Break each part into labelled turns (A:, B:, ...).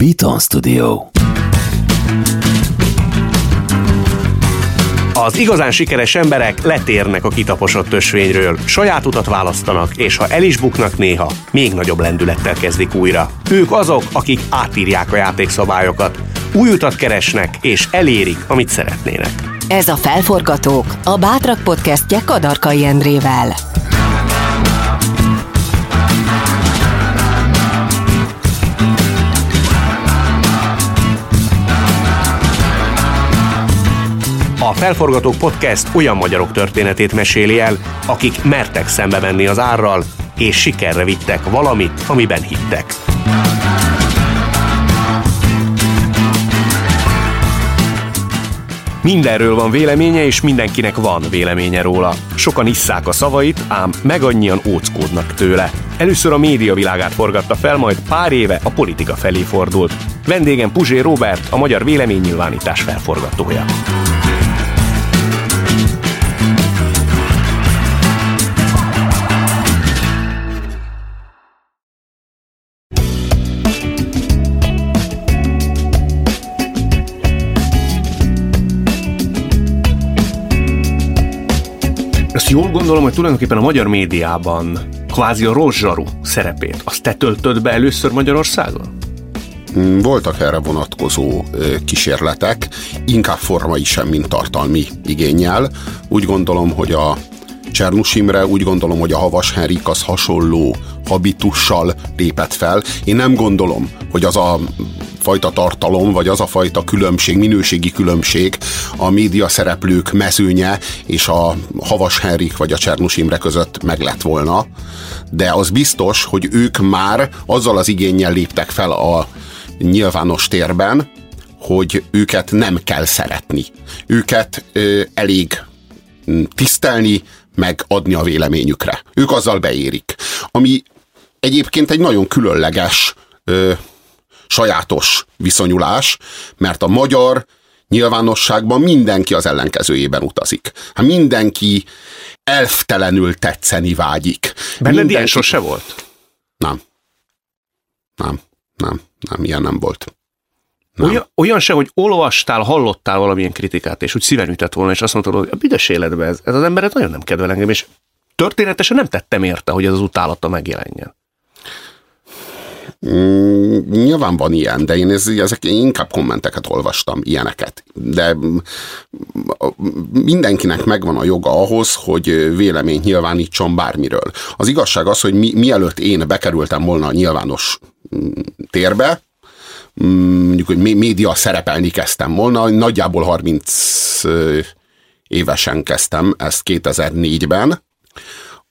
A: Beaton Studio.
B: Az igazán sikeres emberek letérnek a kitaposott ösvényről, saját utat választanak, és ha el is buknak néha, még nagyobb lendülettel kezdik újra. Ők azok, akik átírják a játékszabályokat, új utat keresnek, és elérik, amit szeretnének.
C: Ez a Felforgatók, a Bátrak podcastje Kadarkai Endrével.
B: Felforgatók Podcast olyan magyarok történetét meséli el, akik mertek szembe menni az árral, és sikerre vittek valamit, amiben hittek. Mindenről van véleménye, és mindenkinek van véleménye róla. Sokan isszák a szavait, ám meg annyian óckódnak tőle. Először a média világát forgatta fel, majd pár éve a politika felé fordult. Vendégem Puzsé Robert, a magyar véleménynyilvánítás felforgatója. Jól gondolom, hogy tulajdonképpen a magyar médiában kvázi a rozsarú szerepét, azt te töltöd be először Magyarországon?
D: Voltak erre vonatkozó kísérletek, inkább formai sem, mint tartalmi igényel. Úgy gondolom, hogy a Csernus Imre, úgy gondolom, hogy a Havas Henrik az hasonló habitussal lépett fel. Én nem gondolom, hogy az a fajta tartalom, vagy az a fajta különbség, minőségi különbség a média szereplők mezőnye és a Havas Henrik vagy a Csernus Imre között meg lett volna. De az biztos, hogy ők már azzal az igényel léptek fel a nyilvános térben, hogy őket nem kell szeretni. Őket ö, elég tisztelni, meg adni a véleményükre. Ők azzal beérik. Ami egyébként egy nagyon különleges, ö, sajátos viszonyulás, mert a magyar nyilvánosságban mindenki az ellenkezőjében utazik. Hát mindenki elftelenül tetszeni vágyik.
B: Benned mindenki... ilyen sose volt?
D: Nem. Nem, nem, nem, ilyen nem volt.
B: Olyan, olyan se, hogy olvastál, hallottál valamilyen kritikát, és úgy szíven ütett volna, és azt mondtad, hogy a büdös életben ez, ez az emberet nagyon nem kedvel engem, és történetesen nem tettem érte, hogy ez az utálata megjelenjen.
D: Mm, nyilván van ilyen, de én ez, ezek én inkább kommenteket olvastam, ilyeneket. De mm, mindenkinek megvan a joga ahhoz, hogy véleményt nyilvánítson bármiről. Az igazság az, hogy mi, mielőtt én bekerültem volna a nyilvános mm, térbe, mondjuk, hogy média szerepelni kezdtem volna, nagyjából 30 évesen kezdtem, ezt 2004-ben,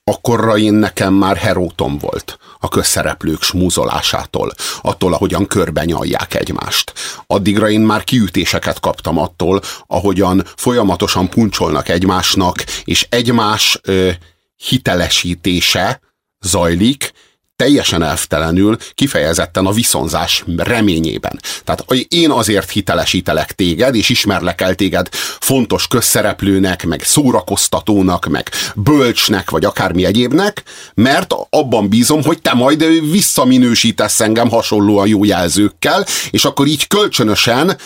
D: akkorra én nekem már herótom volt a közszereplők smúzolásától, attól, ahogyan körben nyalják egymást. Addigra én már kiütéseket kaptam attól, ahogyan folyamatosan puncsolnak egymásnak, és egymás ö, hitelesítése zajlik, teljesen elvtelenül, kifejezetten a viszonzás reményében. Tehát én azért hitelesítelek téged, és ismerlek el téged fontos közszereplőnek, meg szórakoztatónak, meg bölcsnek, vagy akármi egyébnek, mert abban bízom, hogy te majd visszaminősítesz engem hasonlóan jó jelzőkkel, és akkor így kölcsönösen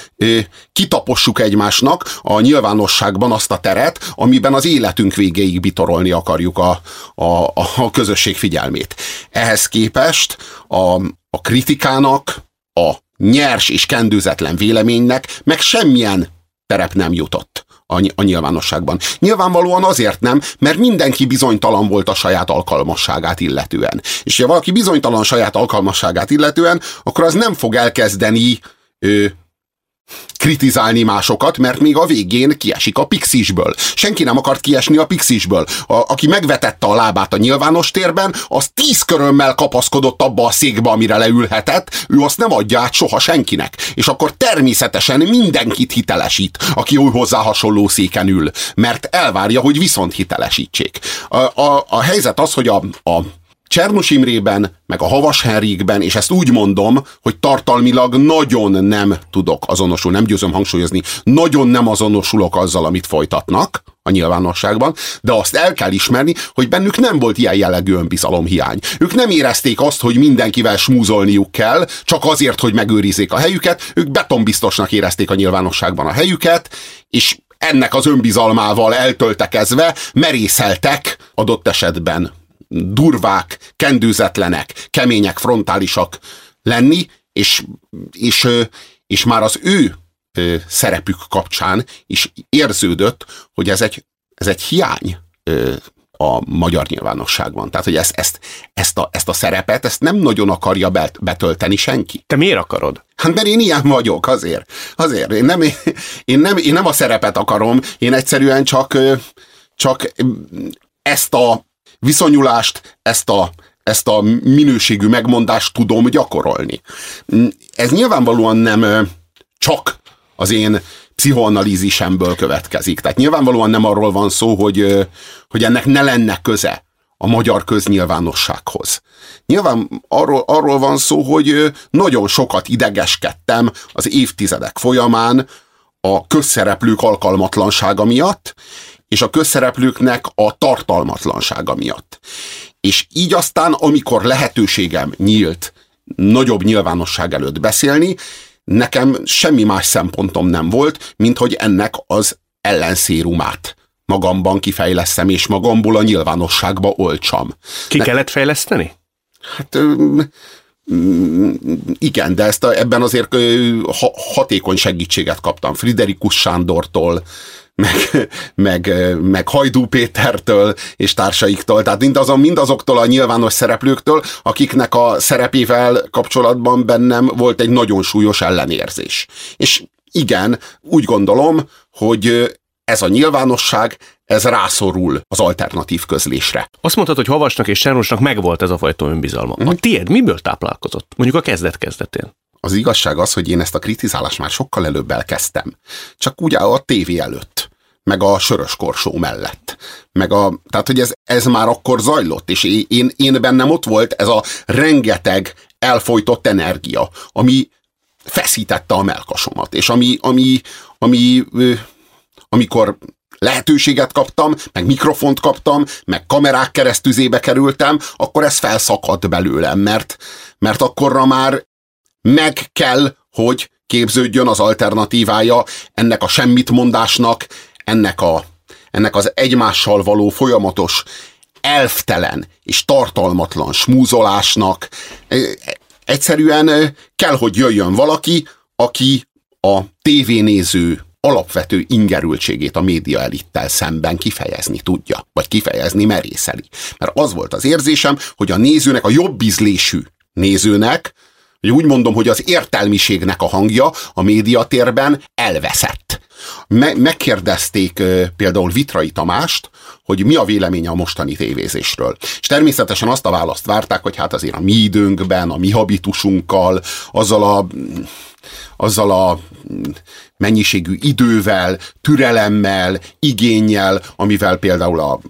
D: kitapossuk egymásnak a nyilvánosságban azt a teret, amiben az életünk végéig bitorolni akarjuk a, a, a közösség figyelmét. Ehhez képest a, a kritikának, a nyers és kendőzetlen véleménynek meg semmilyen terep nem jutott a, nyilvánosságban. Nyilvánvalóan azért nem, mert mindenki bizonytalan volt a saját alkalmasságát illetően. És ha valaki bizonytalan saját alkalmasságát illetően, akkor az nem fog elkezdeni ö, kritizálni másokat, mert még a végén kiesik a pixisből. Senki nem akart kiesni a pixisből. A, aki megvetette a lábát a nyilvános térben, az tíz körömmel kapaszkodott abba a székbe, amire leülhetett, ő azt nem adja át soha senkinek. És akkor természetesen mindenkit hitelesít, aki úgy hozzá hasonló széken ül, mert elvárja, hogy viszont hitelesítsék. A, a, a helyzet az, hogy a, a Csernus Imrében, meg a Havas Henrikben, és ezt úgy mondom, hogy tartalmilag nagyon nem tudok azonosulni, nem győzöm hangsúlyozni, nagyon nem azonosulok azzal, amit folytatnak a nyilvánosságban, de azt el kell ismerni, hogy bennük nem volt ilyen jellegű önbizalomhiány. Ők nem érezték azt, hogy mindenkivel smúzolniuk kell, csak azért, hogy megőrizzék a helyüket, ők betonbiztosnak érezték a nyilvánosságban a helyüket, és ennek az önbizalmával eltöltekezve merészeltek adott esetben durvák, kendőzetlenek, kemények, frontálisak lenni, és, és, és már az ő szerepük kapcsán is érződött, hogy ez egy, ez egy hiány a magyar nyilvánosságban. Tehát, hogy ezt, ezt, ezt, a, ezt a szerepet, ezt nem nagyon akarja betölteni senki.
B: Te miért akarod?
D: Hát mert én ilyen vagyok, azért. Azért. Én nem, én nem, én nem a szerepet akarom, én egyszerűen csak, csak ezt a viszonyulást, ezt a, ezt a minőségű megmondást tudom gyakorolni. Ez nyilvánvalóan nem csak az én pszichoanalízisemből következik. Tehát nyilvánvalóan nem arról van szó, hogy, hogy ennek ne lenne köze a magyar köznyilvánossághoz. Nyilván arról, arról van szó, hogy nagyon sokat idegeskedtem az évtizedek folyamán a közszereplők alkalmatlansága miatt, és a közszereplőknek a tartalmatlansága miatt. És így aztán, amikor lehetőségem nyílt nagyobb nyilvánosság előtt beszélni, nekem semmi más szempontom nem volt, mint hogy ennek az ellenszérumát magamban kifejlesztem, és magamból a nyilvánosságba olcsam.
B: Ki ne... kellett fejleszteni?
D: Hát igen, de ezt a, ebben azért ha, hatékony segítséget kaptam Friderikus Sándortól, meg, meg, meg Hajdú Pétertől és társaiktól, tehát mindazon, mindazoktól a nyilvános szereplőktől, akiknek a szerepével kapcsolatban bennem volt egy nagyon súlyos ellenérzés. És igen, úgy gondolom, hogy ez a nyilvánosság, ez rászorul az alternatív közlésre.
B: Azt mondtad, hogy Havasnak és Sernusnak megvolt ez a fajta önbizalma. Uh-huh. A tiéd miből táplálkozott? Mondjuk a kezdet-kezdetén.
D: Az igazság az, hogy én ezt a kritizálást már sokkal előbb elkezdtem. Csak úgy a tévé előtt meg a sörös korsó mellett. Meg a, tehát, hogy ez, ez már akkor zajlott, és én, én bennem ott volt ez a rengeteg elfolytott energia, ami feszítette a melkasomat, és ami, ami, ami amikor lehetőséget kaptam, meg mikrofont kaptam, meg kamerák keresztüzébe kerültem, akkor ez felszakadt belőlem, mert, mert akkorra már meg kell, hogy képződjön az alternatívája ennek a semmit mondásnak, ennek, a, ennek az egymással való folyamatos elftelen és tartalmatlan smúzolásnak egyszerűen kell, hogy jöjjön valaki, aki a tévénéző alapvető ingerültségét a média elittel szemben kifejezni tudja, vagy kifejezni merészeli. Mert az volt az érzésem, hogy a nézőnek, a jobb ízlésű nézőnek, hogy úgy mondom, hogy az értelmiségnek a hangja a médiatérben elveszett. Me- megkérdezték uh, például Vitrai Tamást, hogy mi a véleménye a mostani tévézésről. És természetesen azt a választ várták, hogy hát azért a mi időnkben, a mi habitusunkkal, azzal a azzal a mennyiségű idővel, türelemmel, igényel, amivel például a,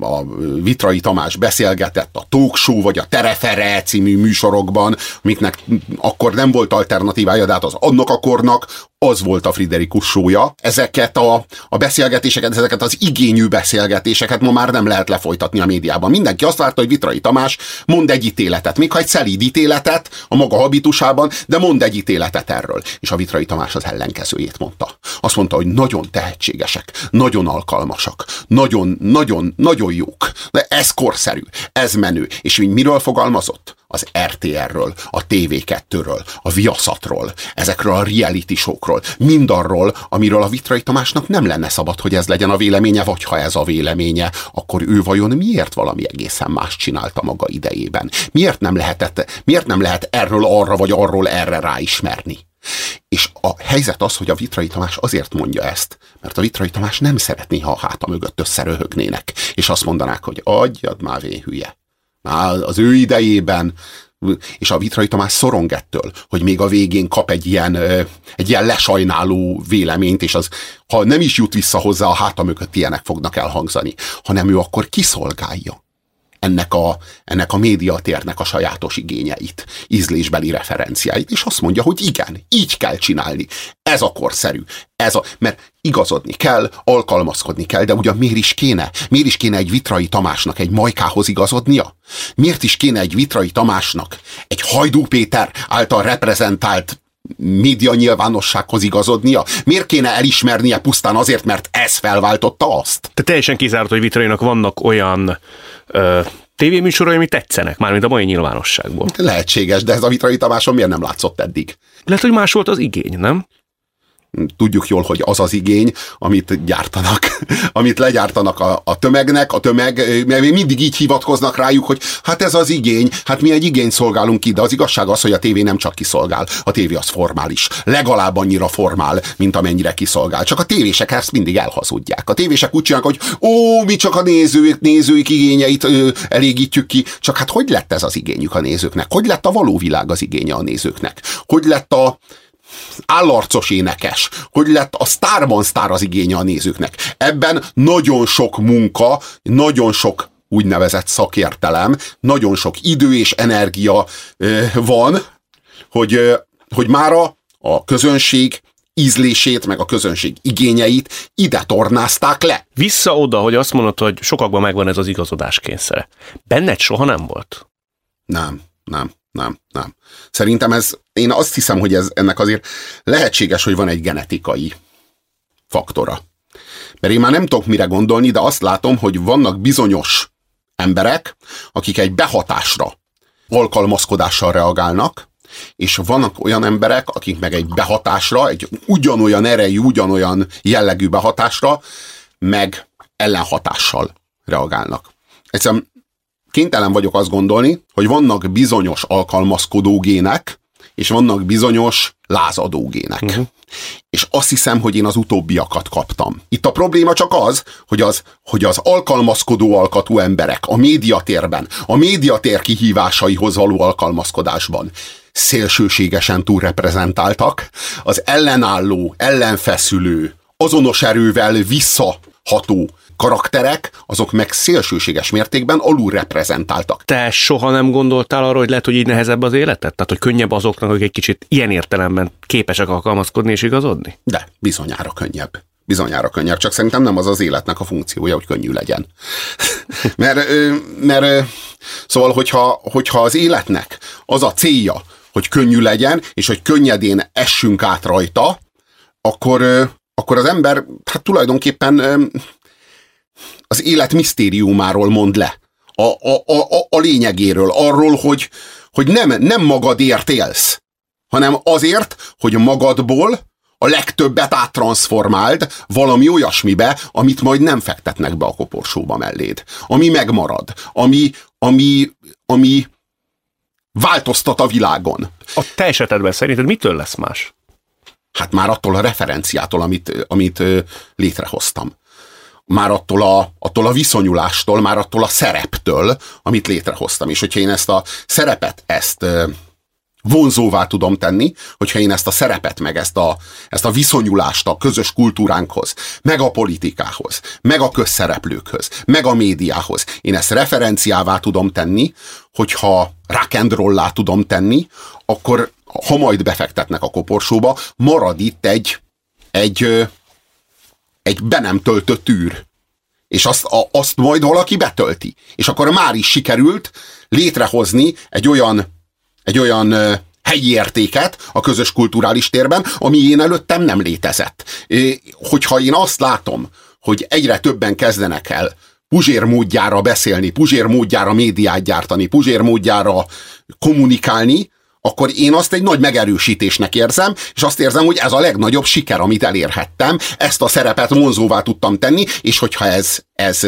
D: a Vitrai Tamás beszélgetett a Talk Show vagy a Terefere című műsorokban, amiknek akkor nem volt alternatívája, de hát az annak a kornak az volt a Friderikus sója. Ezeket a, a beszélgetéseket, ezeket az igényű beszélgetéseket ma már nem lehet lefolytatni a médiában. Mindenki azt várta, hogy Vitrai Tamás mond egy ítéletet, még ha egy szelíd ítéletet a maga habitusában, de mond egy ítéletet erről. És a Vitrai Tamás az ellenkezőjét mondta. Azt mondta, hogy nagyon tehetségesek, nagyon alkalmasak, nagyon, nagyon, nagyon jók. De ez korszerű, ez menő. És miről fogalmazott? az RTR-ről, a TV2-ről, a Viaszatról, ezekről a reality showkról, mindarról, amiről a Vitrai Tamásnak nem lenne szabad, hogy ez legyen a véleménye, vagy ha ez a véleménye, akkor ő vajon miért valami egészen más csinálta maga idejében? Miért nem lehetett, miért nem lehet erről arra, vagy arról erre ráismerni? És a helyzet az, hogy a Vitrai Tamás azért mondja ezt, mert a Vitrai Tamás nem szeretné, ha a háta mögött összeröhögnének, és azt mondanák, hogy adjad már vén hülye. Már az ő idejében és a Vitrai Tamás szorong ettől, hogy még a végén kap egy ilyen, egy ilyen lesajnáló véleményt, és az, ha nem is jut vissza hozzá, a háta mögött ilyenek fognak elhangzani, hanem ő akkor kiszolgálja ennek a, ennek a médiatérnek a sajátos igényeit, ízlésbeli referenciáit, és azt mondja, hogy igen, így kell csinálni. Ez a korszerű. Ez a, mert igazodni kell, alkalmazkodni kell, de ugyan miért is kéne? Miért is kéne egy Vitrai Tamásnak egy Majkához igazodnia? Miért is kéne egy Vitrai Tamásnak egy Hajdú Péter által reprezentált média nyilvánossághoz igazodnia? Miért kéne elismernie pusztán azért, mert ez felváltotta azt?
B: Te teljesen kizárt, hogy Vitrainak vannak olyan ö, tévéműsorai, ami tetszenek, mármint a mai nyilvánosságból.
D: Lehetséges, de ez a Vitrai Tamáson miért nem látszott eddig?
B: Lehet, hogy más volt az igény, nem?
D: Tudjuk jól, hogy az az igény, amit gyártanak, amit legyártanak a, a tömegnek, a tömeg, mindig így hivatkoznak rájuk, hogy hát ez az igény, hát mi egy igény szolgálunk ki, de az igazság az, hogy a tévé nem csak kiszolgál, a tévé az formális, legalább annyira formál, mint amennyire kiszolgál. Csak a tévések ezt mindig elhazudják. A tévések úgy csinálnak, hogy ó, mi csak a nézők, nézőik igényeit ö, elégítjük ki, csak hát hogy lett ez az igényük a nézőknek? Hogy lett a való világ az igénye a nézőknek? Hogy lett a, állarcos énekes, hogy lett a sztárban sztár az igénye a nézőknek. Ebben nagyon sok munka, nagyon sok úgynevezett szakértelem, nagyon sok idő és energia van, hogy, hogy mára a közönség ízlését, meg a közönség igényeit ide tornázták le.
B: Vissza oda, hogy azt mondod, hogy sokakban megvan ez az igazodás kényszere. Benned soha nem volt?
D: Nem, nem nem, nem. Szerintem ez, én azt hiszem, hogy ez ennek azért lehetséges, hogy van egy genetikai faktora. Mert én már nem tudok mire gondolni, de azt látom, hogy vannak bizonyos emberek, akik egy behatásra, alkalmazkodással reagálnak, és vannak olyan emberek, akik meg egy behatásra, egy ugyanolyan erejű, ugyanolyan jellegű behatásra, meg ellenhatással reagálnak. Egyszerűen kénytelen vagyok azt gondolni, hogy vannak bizonyos alkalmazkodó gének, és vannak bizonyos lázadó gének. Uh-huh. És azt hiszem, hogy én az utóbbiakat kaptam. Itt a probléma csak az, hogy az, hogy az alkalmazkodó alkatú emberek a médiatérben, a médiatér kihívásaihoz való alkalmazkodásban szélsőségesen túlreprezentáltak, az ellenálló, ellenfeszülő, azonos erővel visszaható karakterek, azok meg szélsőséges mértékben alul reprezentáltak.
B: Te soha nem gondoltál arra, hogy lehet, hogy így nehezebb az életet? Tehát, hogy könnyebb azoknak, akik egy kicsit ilyen értelemben képesek alkalmazkodni és igazodni?
D: De, bizonyára könnyebb. Bizonyára könnyebb, csak szerintem nem az az életnek a funkciója, hogy könnyű legyen. mert, mert szóval, hogyha, hogyha az életnek az a célja, hogy könnyű legyen, és hogy könnyedén essünk át rajta, akkor, akkor az ember hát tulajdonképpen az élet misztériumáról mond le. A, a, a, a lényegéről, arról, hogy, hogy nem, nem magadért élsz, hanem azért, hogy magadból a legtöbbet áttranszformáld valami olyasmibe, amit majd nem fektetnek be a koporsóba melléd. Ami megmarad. Ami, ami, ami változtat a világon.
B: A te esetedben szerinted mitől lesz más?
D: Hát már attól a referenciától, amit, amit létrehoztam már attól a, attól a viszonyulástól, már attól a szereptől, amit létrehoztam. És hogyha én ezt a szerepet, ezt vonzóvá tudom tenni, hogyha én ezt a szerepet, meg ezt a, ezt a viszonyulást a közös kultúránkhoz, meg a politikához, meg a közszereplőkhöz, meg a médiához, én ezt referenciává tudom tenni, hogyha rock and roll tudom tenni, akkor ha majd befektetnek a koporsóba, marad itt egy, egy, egy be nem töltött űr. És azt, a, azt majd valaki betölti. És akkor már is sikerült létrehozni egy olyan, egy olyan helyi értéket a közös kulturális térben, ami én előttem nem létezett. Hogyha én azt látom, hogy egyre többen kezdenek el Puzsér módjára beszélni, Puzsér módjára médiát gyártani, Puzsér módjára kommunikálni, akkor én azt egy nagy megerősítésnek érzem, és azt érzem, hogy ez a legnagyobb siker, amit elérhettem, ezt a szerepet vonzóvá tudtam tenni, és hogyha ez, ez,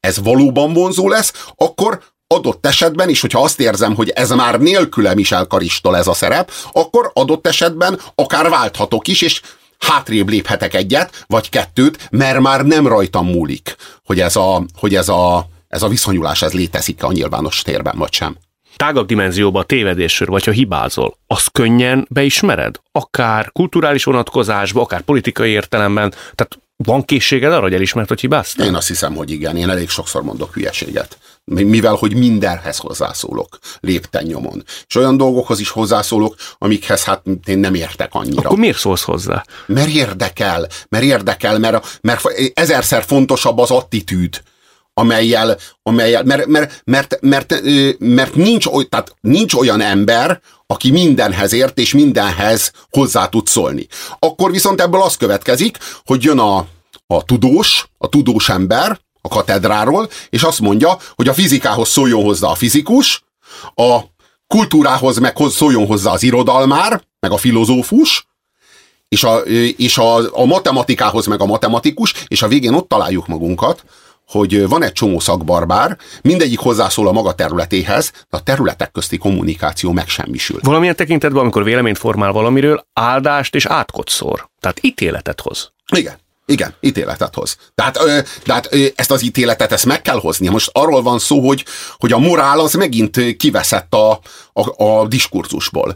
D: ez valóban vonzó lesz, akkor adott esetben is, hogyha azt érzem, hogy ez már nélkülem is elkaristol ez a szerep, akkor adott esetben akár válthatok is, és hátrébb léphetek egyet, vagy kettőt, mert már nem rajtam múlik, hogy ez a, hogy ez a, ez a viszonyulás ez létezik a nyilvános térben, vagy sem.
B: Tágabb dimenzióba a tévedésről, vagy ha hibázol, azt könnyen beismered? Akár kulturális vonatkozásban, akár politikai értelemben. Tehát van készséged arra, hogy elismert, hogy hibáztál?
D: Én azt hiszem, hogy igen. Én elég sokszor mondok hülyeséget. Mivel, hogy mindenhez hozzászólok lépten nyomon. És olyan dolgokhoz is hozzászólok, amikhez hát én nem értek annyira.
B: Akkor miért szólsz hozzá?
D: Mert érdekel, mert érdekel, mert, mert ezerszer fontosabb az attitűd, amelyel, amelyel mert, mert, mert, mert, mert nincs, oly, tehát nincs olyan ember, aki mindenhez ért, és mindenhez hozzá tud szólni. Akkor viszont ebből az következik, hogy jön a, a tudós, a tudós ember a katedráról, és azt mondja, hogy a fizikához szóljon hozzá a fizikus, a kultúrához meg szóljon hozzá az irodalmár, meg a filozófus, és, a, és a, a matematikához meg a matematikus, és a végén ott találjuk magunkat, hogy van egy csomó szakbarbár, mindegyik hozzászól a maga területéhez, de a területek közti kommunikáció megsemmisül.
B: Valamilyen tekintetben, amikor véleményt formál valamiről, áldást és átkot szór. Tehát ítéletet hoz.
D: Igen. Igen, ítéletet hoz. Tehát, ö, tehát ö, ezt az ítéletet ezt meg kell hozni. Most arról van szó, hogy, hogy a morál az megint kiveszett a, a, a diskurzusból.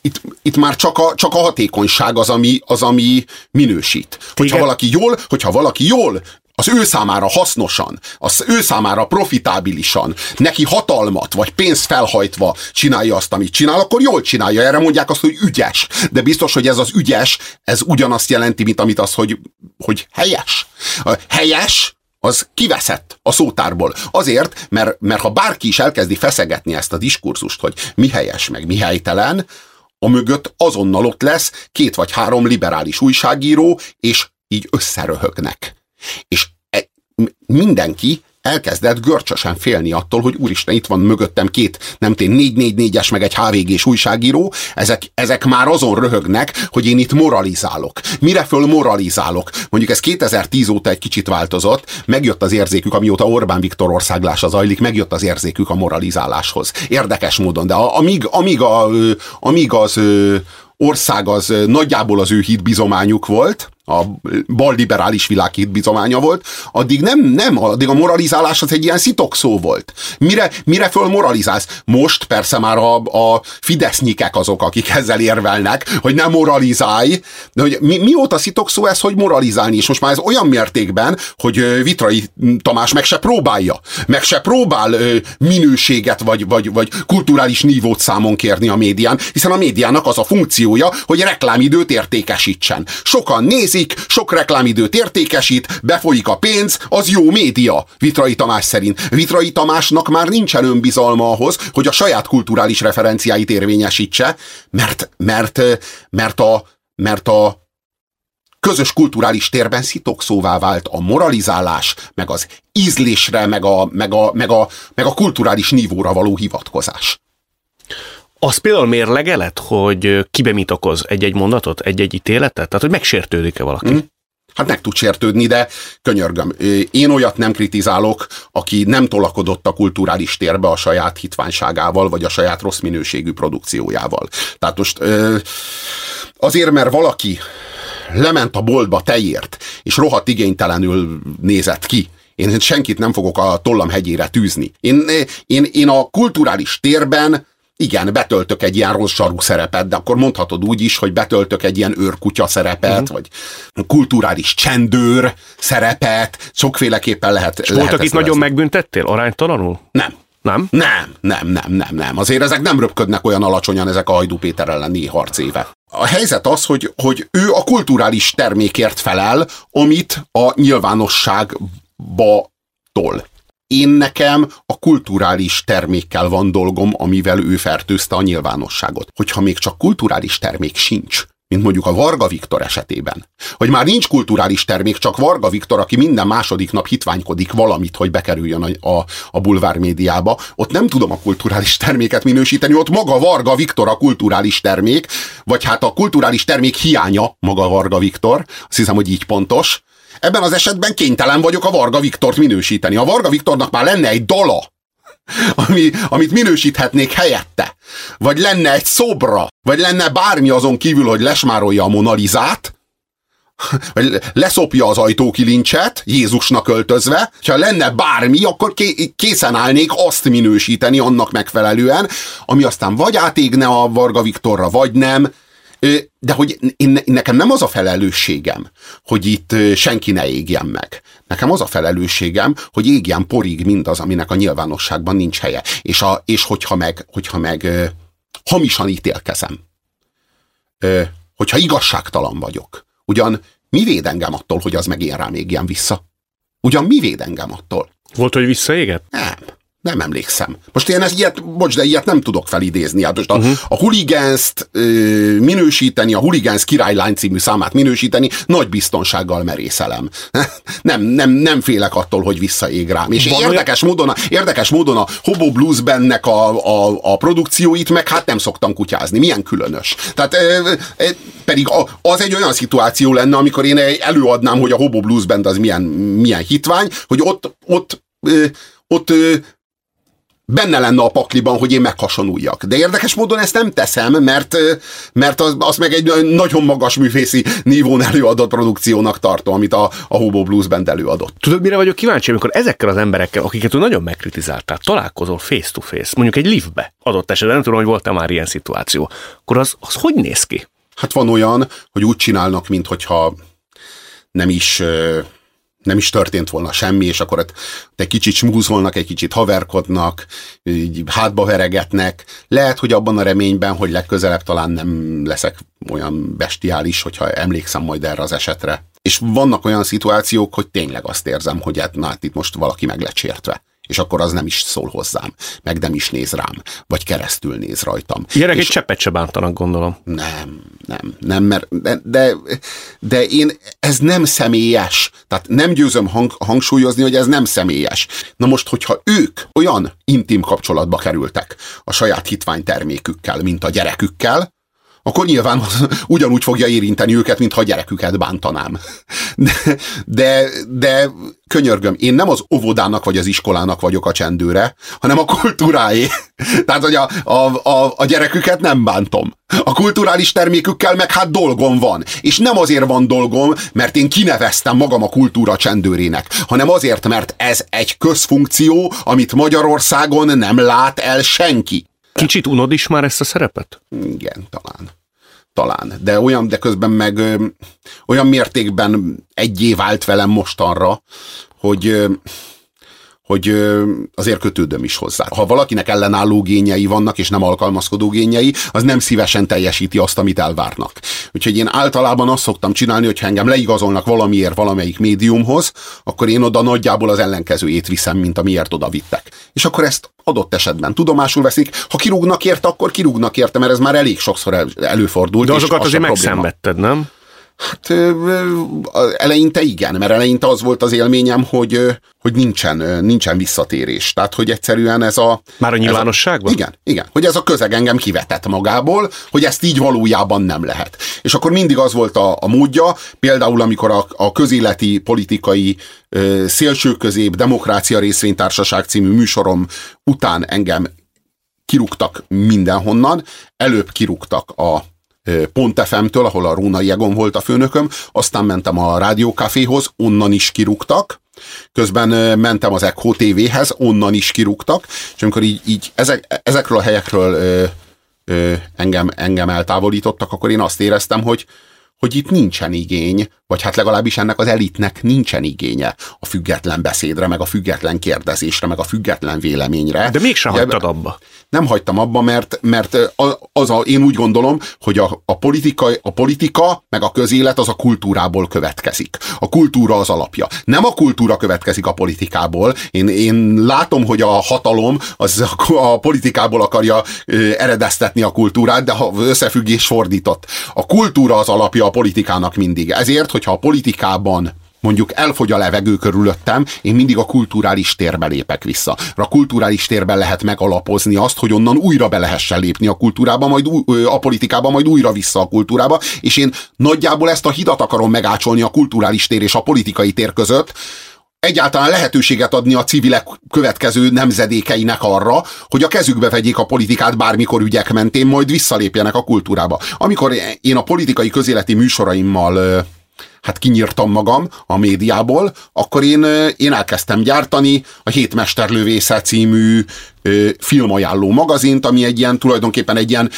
D: Itt, itt már csak a, csak a hatékonyság az, ami, az, ami minősít. Hogyha valaki jól, hogyha valaki jól az ő számára hasznosan, az ő számára profitábilisan, neki hatalmat vagy pénzt felhajtva csinálja azt, amit csinál, akkor jól csinálja. Erre mondják azt, hogy ügyes. De biztos, hogy ez az ügyes, ez ugyanazt jelenti, mint amit az, hogy, hogy helyes. A helyes, az kiveszett a szótárból. Azért, mert, mert ha bárki is elkezdi feszegetni ezt a diskurzust, hogy mi helyes, meg mi helytelen, a mögött azonnal ott lesz két vagy három liberális újságíró, és így összeröhögnek. És e, mindenki elkezdett görcsösen félni attól, hogy úristen, itt van mögöttem két, nem tény, 444-es, meg egy HVG-s újságíró, ezek, ezek már azon röhögnek, hogy én itt moralizálok. Mire föl moralizálok? Mondjuk ez 2010 óta egy kicsit változott, megjött az érzékük, amióta Orbán Viktor országlása zajlik, megjött az érzékük a moralizáláshoz. Érdekes módon, de amíg, amíg, a, amíg az ország az nagyjából az ő hitbizományuk volt, a balliberális világ hitbizománya volt, addig nem, nem, addig a moralizálás az egy ilyen szó volt. Mire, mire föl moralizálsz? Most persze már a, a fidesznyikek azok, akik ezzel érvelnek, hogy nem moralizálj, de hogy mi, mióta szó ez, hogy moralizálni, és most már ez olyan mértékben, hogy Vitrai Tamás meg se próbálja, meg se próbál minőséget vagy, vagy, vagy kulturális nívót számon kérni a médián, hiszen a médiának az a funkciója, hogy reklámidőt értékesítsen. Sokan nézik, nézik, sok reklámidőt értékesít, befolyik a pénz, az jó média, Vitrai Tamás szerint. Vitrai Tamásnak már nincsen önbizalma ahhoz, hogy a saját kulturális referenciáit érvényesítse, mert, mert, mert a, mert a közös kulturális térben szitokszóvá vált a moralizálás, meg az ízlésre, meg a, meg a, meg a, meg a kulturális nívóra való hivatkozás.
B: Az például mérlegelet, hogy kibe mit okoz egy-egy mondatot, egy-egy ítéletet? Tehát, hogy megsértődik-e valaki? Mm.
D: Hát meg tud sértődni, de könyörgöm. Én olyat nem kritizálok, aki nem tolakodott a kulturális térbe a saját hitványságával, vagy a saját rossz minőségű produkciójával. Tehát most azért, mert valaki lement a boltba tejért, és rohadt igénytelenül nézett ki, én senkit nem fogok a tollam hegyére tűzni. Én, én, én a kulturális térben igen, betöltök egy ilyen rossz sarú szerepet, de akkor mondhatod úgy is, hogy betöltök egy ilyen őrkutya szerepet, uh-huh. vagy kulturális csendőr szerepet, sokféleképpen lehet.
B: És voltak itt nagyon megbüntettél aránytalanul?
D: Nem.
B: Nem?
D: Nem, nem, nem, nem, nem. Azért ezek nem röpködnek olyan alacsonyan, ezek a Hajdú Péter elleni harcéve. A helyzet az, hogy, hogy ő a kulturális termékért felel, amit a nyilvánosságba tol én nekem a kulturális termékkel van dolgom, amivel ő fertőzte a nyilvánosságot. Hogyha még csak kulturális termék sincs, mint mondjuk a Varga Viktor esetében. Hogy már nincs kulturális termék, csak Varga Viktor, aki minden második nap hitványkodik valamit, hogy bekerüljön a, a, a bulvár médiába, ott nem tudom a kulturális terméket minősíteni, ott maga Varga Viktor a kulturális termék, vagy hát a kulturális termék hiánya maga Varga Viktor, azt hiszem, hogy így pontos, Ebben az esetben kénytelen vagyok a Varga Viktort minősíteni. A Varga Viktornak már lenne egy dala, ami, amit minősíthetnék helyette. Vagy lenne egy szobra, vagy lenne bármi azon kívül, hogy lesmárolja a Monalizát, vagy leszopja az ajtókilincset, Jézusnak öltözve, ha lenne bármi, akkor készen állnék azt minősíteni annak megfelelően, ami aztán vagy átégne a Varga Viktorra, vagy nem, de hogy én, nekem nem az a felelősségem, hogy itt senki ne égjen meg. Nekem az a felelősségem, hogy égjen porig mindaz, aminek a nyilvánosságban nincs helye. És, a, és hogyha meg, hogyha meg hamisan ítélkezem, hogyha igazságtalan vagyok, ugyan mi véd engem attól, hogy az meg én rám égjen vissza? Ugyan mi véd engem attól?
B: Volt, hogy visszaégett?
D: Nem. Nem emlékszem. Most én ezt ilyet, bocs, de ilyet nem tudok felidézni. Hát most a, uh-huh. a Hooligans-t ö, minősíteni, a Hooligans királylány című számát minősíteni, nagy biztonsággal merészelem. nem, nem, nem félek attól, hogy visszaég rám. És Van érdekes, olyan... módon, a, érdekes módon a Hobo Blues bennek a, a, a produkcióit meg hát nem szoktam kutyázni. Milyen különös. Tehát ö, ö, pedig a, az egy olyan szituáció lenne, amikor én előadnám, hogy a Hobo Blues Band az milyen, milyen hitvány, hogy ott, ott ö, ott benne lenne a pakliban, hogy én meghasonuljak. De érdekes módon ezt nem teszem, mert, mert az, az meg egy nagyon magas művészi nívón előadott produkciónak tartom, amit a, a Hobo Blues Band előadott.
B: Tudod, mire vagyok kíváncsi, amikor ezekkel az emberekkel, akiket ő nagyon megkritizáltál, találkozol face to face, mondjuk egy liftbe adott esetben, nem tudom, hogy volt-e már ilyen szituáció, akkor az, az hogy néz ki?
D: Hát van olyan, hogy úgy csinálnak, mintha nem is nem is történt volna semmi, és akkor ott egy kicsit smúzolnak, egy kicsit haverkodnak, hátba veregetnek. Lehet, hogy abban a reményben, hogy legközelebb talán nem leszek olyan bestiális, hogyha emlékszem majd erre az esetre. És vannak olyan szituációk, hogy tényleg azt érzem, hogy hát, na, hát itt most valaki meg lecsértve és akkor az nem is szól hozzám, meg nem is néz rám, vagy keresztül néz rajtam.
B: Ilyenek
D: és
B: egy cseppet se bántanak, gondolom.
D: Nem, nem, nem, mert de, de, de én, ez nem személyes, tehát nem győzöm hang, hangsúlyozni, hogy ez nem személyes. Na most, hogyha ők olyan intim kapcsolatba kerültek a saját hitványtermékükkel, mint a gyerekükkel, akkor nyilván ugyanúgy fogja érinteni őket, mintha a gyereküket bántanám. De, de, de könyörgöm, én nem az óvodának vagy az iskolának vagyok a csendőre, hanem a kultúráé. Tehát, hogy a, a, a, a gyereküket nem bántom. A kulturális termékükkel meg hát dolgom van. És nem azért van dolgom, mert én kineveztem magam a kultúra csendőrének, hanem azért, mert ez egy közfunkció, amit Magyarországon nem lát el senki.
B: Kicsit unod is már ezt a szerepet?
D: Igen, talán. Talán. De olyan, de közben meg ö, olyan mértékben egyé vált velem mostanra, hogy ö, hogy azért kötődöm is hozzá. Ha valakinek ellenálló gényei vannak, és nem alkalmazkodó gényei, az nem szívesen teljesíti azt, amit elvárnak. Úgyhogy én általában azt szoktam csinálni, hogy ha engem leigazolnak valamiért valamelyik médiumhoz, akkor én oda nagyjából az ellenkezőjét viszem, mint amiért oda vittek. És akkor ezt adott esetben tudomásul veszik. Ha kirúgnak érte, akkor kirúgnak érte, mert ez már elég sokszor előfordult.
B: De azokat az azért megszenvedted, nem?
D: Hát eleinte igen, mert eleinte az volt az élményem, hogy, hogy nincsen, nincsen visszatérés. Tehát, hogy egyszerűen ez a...
B: Már a nyilvánosságban?
D: A, igen, igen. Hogy ez a közeg engem kivetett magából, hogy ezt így valójában nem lehet. És akkor mindig az volt a, a módja, például amikor a, a közéleti politikai szélsőközép demokrácia részvénytársaság című műsorom után engem kirúgtak mindenhonnan, előbb kirúgtak a Pont FM-től, ahol a Róna Jegon volt a főnököm, aztán mentem a Rádiókaféhoz, onnan is kirúgtak, közben mentem az Echo TV-hez, onnan is kirúgtak, és amikor így, így ezek, ezekről a helyekről ö, ö, engem, engem eltávolítottak, akkor én azt éreztem, hogy, hogy itt nincsen igény, vagy hát legalábbis ennek az elitnek nincsen igénye a független beszédre, meg a független kérdezésre, meg a független véleményre.
B: De mégsem Ugye, hagytad abba.
D: Nem hagytam abba, mert, mert az a, én úgy gondolom, hogy a, a, politika, a politika, meg a közélet az a kultúrából következik. A kultúra az alapja. Nem a kultúra következik a politikából. Én, én látom, hogy a hatalom az a, a politikából akarja ö, eredeztetni a kultúrát, de ha összefüggés fordított. A kultúra az alapja a politikának mindig. Ezért, hogyha a politikában mondjuk elfogy a levegő körülöttem, én mindig a kulturális térbe lépek vissza. A kulturális térben lehet megalapozni azt, hogy onnan újra be lehessen lépni a kultúrába, majd a politikába, majd újra vissza a kultúrába, és én nagyjából ezt a hidat akarom megácsolni a kulturális tér és a politikai tér között, egyáltalán lehetőséget adni a civilek következő nemzedékeinek arra, hogy a kezükbe vegyék a politikát bármikor ügyek mentén, majd visszalépjenek a kultúrába. Amikor én a politikai közéleti műsoraimmal hát kinyírtam magam a médiából, akkor én, én elkezdtem gyártani a Hétmesterlövésze című filmajánló magazint, ami egy ilyen, tulajdonképpen egy ilyen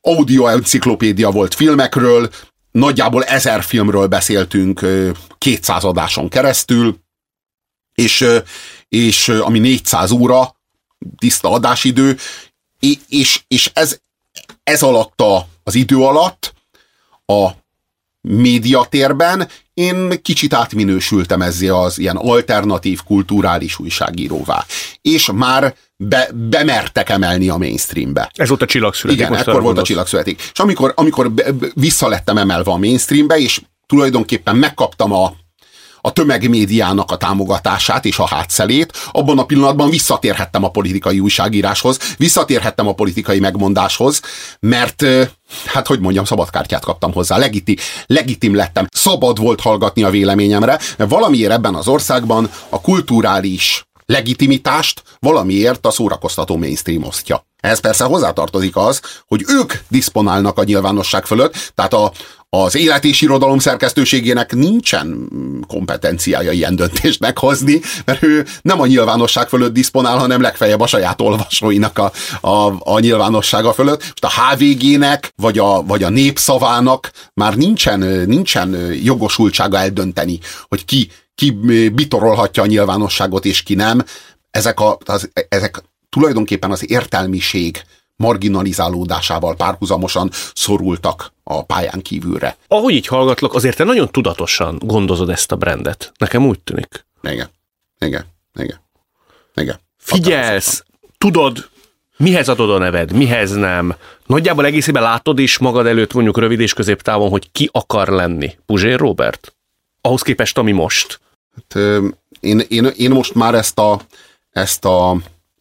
D: audio enciklopédia volt filmekről, nagyjából ezer filmről beszéltünk 200 adáson keresztül, és, és ami 400 óra, tiszta adásidő, és, és ez, ez alatt a, az idő alatt a médiatérben én kicsit átminősültem ezzel az ilyen alternatív kulturális újságíróvá. És már be, bemertek emelni a mainstreambe.
B: Ez volt a csillagszületik.
D: Igen, ekkor volt a csillagszületik. És amikor, amikor visszalettem emelve a mainstreambe, és tulajdonképpen megkaptam a, a tömegmédiának a támogatását és a hátszelét, abban a pillanatban visszatérhettem a politikai újságíráshoz, visszatérhettem a politikai megmondáshoz, mert hát hogy mondjam, szabadkártyát kaptam hozzá, legiti, legitim lettem, szabad volt hallgatni a véleményemre, mert valamiért ebben az országban a kulturális legitimitást valamiért a szórakoztató mainstream osztja. Ehhez persze hozzátartozik az, hogy ők diszponálnak a nyilvánosság fölött, tehát a, az élet és irodalom szerkesztőségének nincsen kompetenciája ilyen döntést meghozni, mert ő nem a nyilvánosság fölött diszponál, hanem legfeljebb a saját olvasóinak a, a, a nyilvánossága fölött. Most a HVG-nek, vagy a, vagy a népszavának már nincsen, nincsen jogosultsága eldönteni, hogy ki, ki bitorolhatja a nyilvánosságot, és ki nem. Ezek, a, az, ezek tulajdonképpen az értelmiség marginalizálódásával párhuzamosan szorultak a pályán kívülre.
B: Ahogy így hallgatlak, azért te nagyon tudatosan gondozod ezt a brandet. Nekem úgy tűnik.
D: Igen. Igen. Igen. Igen.
B: Figyelsz, tudod, mihez adod a neved, mihez nem. Nagyjából egészében látod is magad előtt mondjuk rövid és középtávon, hogy ki akar lenni. Puzsér Robert? Ahhoz képest, ami most.
D: Hát, én, én, én most már ezt a, ezt a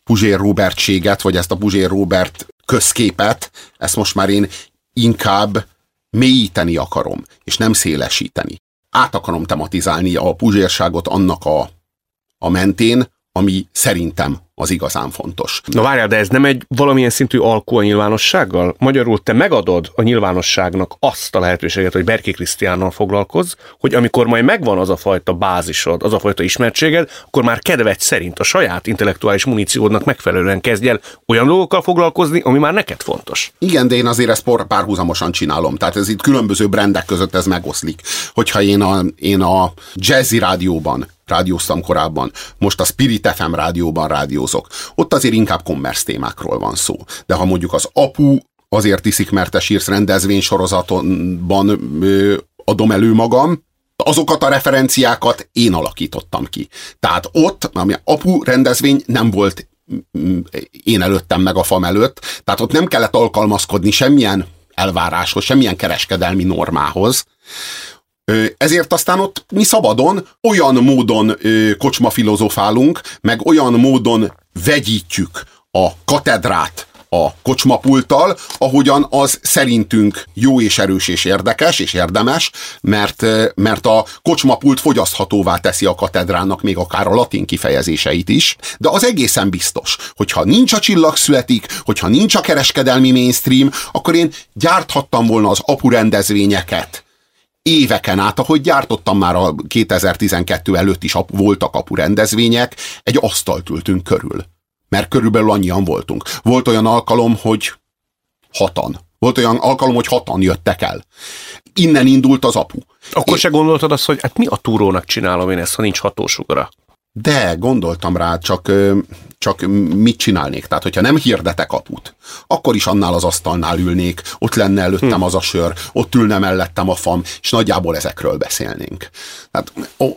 D: Puzsér Robertséget, vagy ezt a Puzsér Robert közképet, ezt most már én inkább mélyíteni akarom, és nem szélesíteni. Át akarom tematizálni a puzsérságot annak a, a mentén, ami szerintem az igazán fontos.
B: Na várjál, de ez nem egy valamilyen szintű alkó a nyilvánossággal? Magyarul te megadod a nyilvánosságnak azt a lehetőséget, hogy Berki Krisztiánnal foglalkozz, hogy amikor majd megvan az a fajta bázisod, az a fajta ismertséged, akkor már kedved szerint a saját intellektuális muníciódnak megfelelően kezdj el olyan dolgokkal foglalkozni, ami már neked fontos.
D: Igen, de én azért ezt párhuzamosan csinálom. Tehát ez itt különböző brendek között ez megoszlik. Hogyha én a, én a jazzy rádióban rádióztam korábban, most a Spirit FM rádióban rádiózok. Ott azért inkább kommersz témákról van szó. De ha mondjuk az apu azért iszik, mert te sírsz rendezvény sorozatonban ö, adom elő magam, azokat a referenciákat én alakítottam ki. Tehát ott, ami apu rendezvény nem volt én előttem meg a fam előtt, tehát ott nem kellett alkalmazkodni semmilyen elváráshoz, semmilyen kereskedelmi normához, ezért aztán ott mi szabadon olyan módon kocsma filozofálunk, meg olyan módon vegyítjük a katedrát a kocsmapulttal, ahogyan az szerintünk jó és erős és érdekes és érdemes, mert, mert a kocsmapult fogyaszthatóvá teszi a katedrának még akár a latin kifejezéseit is, de az egészen biztos, hogyha nincs a csillag születik, hogyha nincs a kereskedelmi mainstream, akkor én gyárthattam volna az apu rendezvényeket, éveken át, ahogy gyártottam már a 2012 előtt is voltak apu rendezvények, egy asztalt ültünk körül. Mert körülbelül annyian voltunk. Volt olyan alkalom, hogy hatan. Volt olyan alkalom, hogy hatan jöttek el. Innen indult az apu.
B: Akkor Én... se gondoltad azt, hogy hát mi a túrónak csinálom én ezt, ha nincs hatósugara?
D: De gondoltam rá, csak, csak mit csinálnék? Tehát, hogyha nem hirdetek aput, akkor is annál az asztalnál ülnék, ott lenne előttem hm. az a sör, ott ülne mellettem a fam, és nagyjából ezekről beszélnénk. Tehát, o,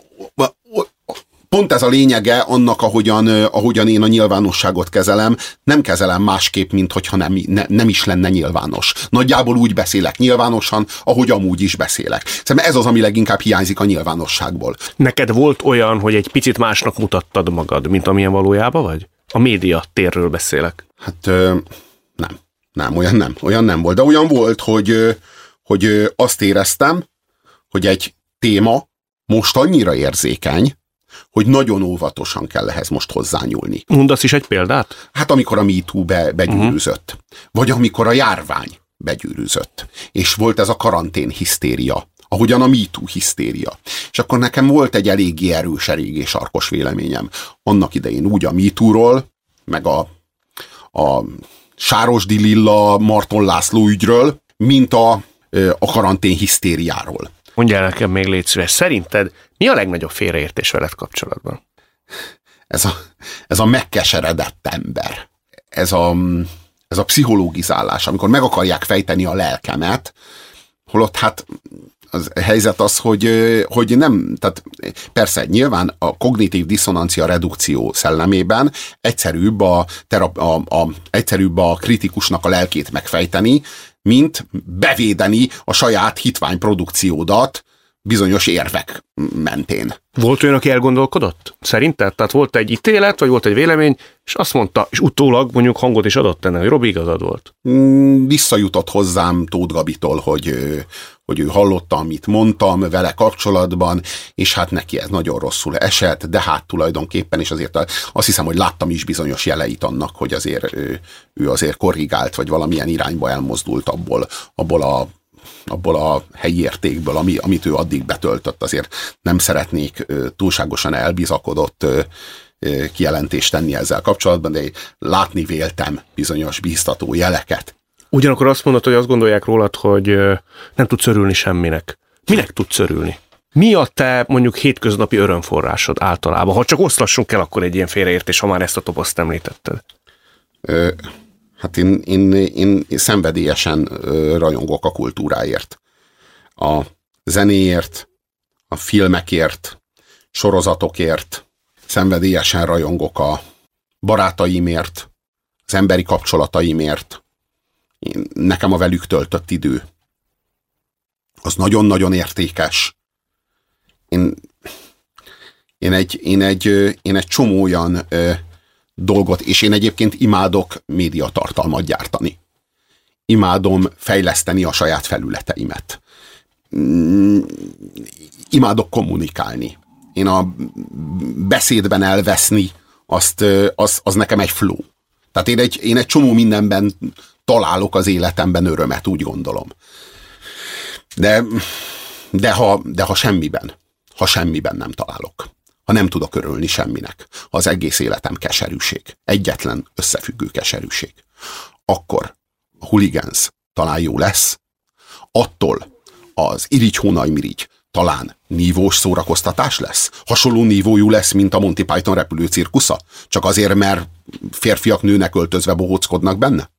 D: pont ez a lényege annak, ahogyan, ahogyan én a nyilvánosságot kezelem, nem kezelem másképp, mint hogyha nem, ne, nem is lenne nyilvános. Nagyjából úgy beszélek nyilvánosan, ahogy amúgy is beszélek. Szerintem ez az, ami leginkább hiányzik a nyilvánosságból.
B: Neked volt olyan, hogy egy picit másnak mutattad magad, mint amilyen valójában vagy? A média térről beszélek.
D: Hát ö, nem. Nem, olyan nem. Olyan nem volt. De olyan volt, hogy, hogy azt éreztem, hogy egy téma most annyira érzékeny, hogy nagyon óvatosan kell ehhez most hozzányúlni.
B: Mondasz is egy példát?
D: Hát amikor a MeToo be, begyűrűzött. Uh-huh. Vagy amikor a járvány begyűrűzött. És volt ez a karantén hisztéria, Ahogyan a MeToo hisztéria. És akkor nekem volt egy eléggé erős, eléggé sarkos véleményem. Annak idején úgy a MeToo-ról, meg a, a Sárosdi Lilla Marton László ügyről, mint a, a karantén hisztériáról.
B: Mondjál nekem még légy szíves, szerinted mi a legnagyobb félreértés veled kapcsolatban?
D: Ez a, ez a megkeseredett ember. Ez a, ez a pszichológizálás, amikor meg akarják fejteni a lelkemet, holott hát az helyzet az, hogy, hogy nem, tehát persze nyilván a kognitív diszonancia redukció szellemében egyszerűbb a, terap, a, a, egyszerűbb a kritikusnak a lelkét megfejteni, mint bevédeni a saját hitványprodukciódat bizonyos érvek mentén.
B: Volt olyan, aki elgondolkodott? Szerinted? Tehát volt egy ítélet, vagy volt egy vélemény, és azt mondta, és utólag mondjuk hangot is adott ennek, hogy Robi igazad volt.
D: Mm, visszajutott hozzám Tóth Gabitól, hogy, hogy ő hallotta, amit mondtam vele kapcsolatban, és hát neki ez nagyon rosszul esett, de hát tulajdonképpen, és azért azt hiszem, hogy láttam is bizonyos jeleit annak, hogy azért ő, ő azért korrigált, vagy valamilyen irányba elmozdult abból, abból a abból a helyi értékből, ami, amit ő addig betöltött. Azért nem szeretnék túlságosan elbizakodott kijelentést tenni ezzel kapcsolatban, de látni véltem bizonyos bíztató jeleket.
B: Ugyanakkor azt mondod, hogy azt gondolják rólad, hogy nem tudsz örülni semminek. Minek tudsz örülni? Mi a te mondjuk hétköznapi örömforrásod általában? Ha csak oszlassunk el, akkor egy ilyen félreértés, ha már ezt a toposzt említetted.
D: Ö, Hát én, én, én szenvedélyesen rajongok a kultúráért. A zenéért, a filmekért, sorozatokért, szenvedélyesen rajongok a barátaimért, az emberi kapcsolataimért. Én, nekem a velük töltött idő. Az nagyon-nagyon értékes. Én, én, egy, én, egy, én egy csomó olyan dolgot, és én egyébként imádok médiatartalmat gyártani. Imádom fejleszteni a saját felületeimet. Mm, imádok kommunikálni. Én a beszédben elveszni, azt, az, az nekem egy flow. Tehát én egy, én egy csomó mindenben találok az életemben örömet, úgy gondolom. De, de, ha, de ha semmiben, ha semmiben nem találok ha nem tudok örülni semminek. Az egész életem keserűség. Egyetlen összefüggő keserűség. Akkor a huligánz talán jó lesz, attól az irigy hónaj mirigy talán nívós szórakoztatás lesz? Hasonló nívójú lesz, mint a Monty Python repülő cirkusza? Csak azért, mert férfiak nőnek öltözve bohóckodnak benne?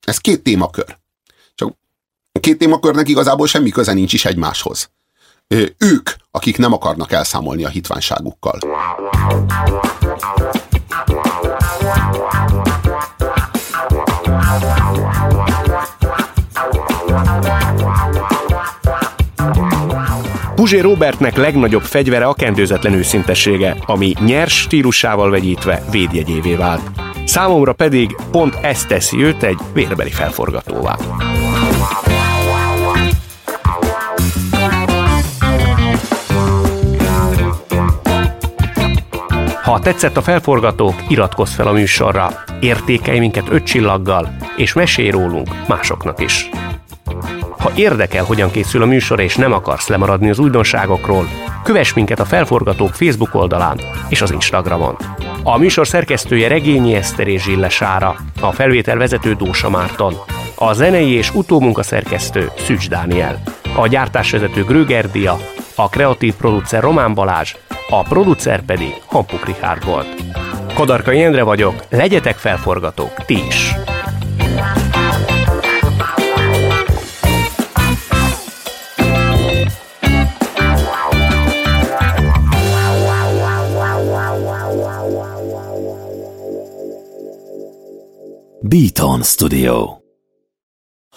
D: Ez két témakör. Csak a két témakörnek igazából semmi köze nincs is egymáshoz ők, akik nem akarnak elszámolni a hitványságukkal.
B: Puzsé Robertnek legnagyobb fegyvere a kendőzetlen őszintessége, ami nyers stílusával vegyítve védjegyévé vált. Számomra pedig pont ezt teszi őt egy vérbeli felforgatóvá. Ha tetszett a felforgatók, iratkozz fel a műsorra, értékelj minket öt csillaggal, és mesélj rólunk másoknak is. Ha érdekel, hogyan készül a műsor, és nem akarsz lemaradni az újdonságokról, kövess minket a Felforgatók Facebook oldalán és az Instagramon. A műsor szerkesztője Regényi Eszter és Zsille Sára, a felvétel vezető Dósa Márton, a zenei és utómunka szerkesztő Szücs Dániel, a gyártásvezető Gröger Dia, a kreatív producer Román Balázs, a producer pedig Hampuk Richard volt. Kadarka Jendre vagyok, legyetek felforgatók, ti is!
A: Beaton Studio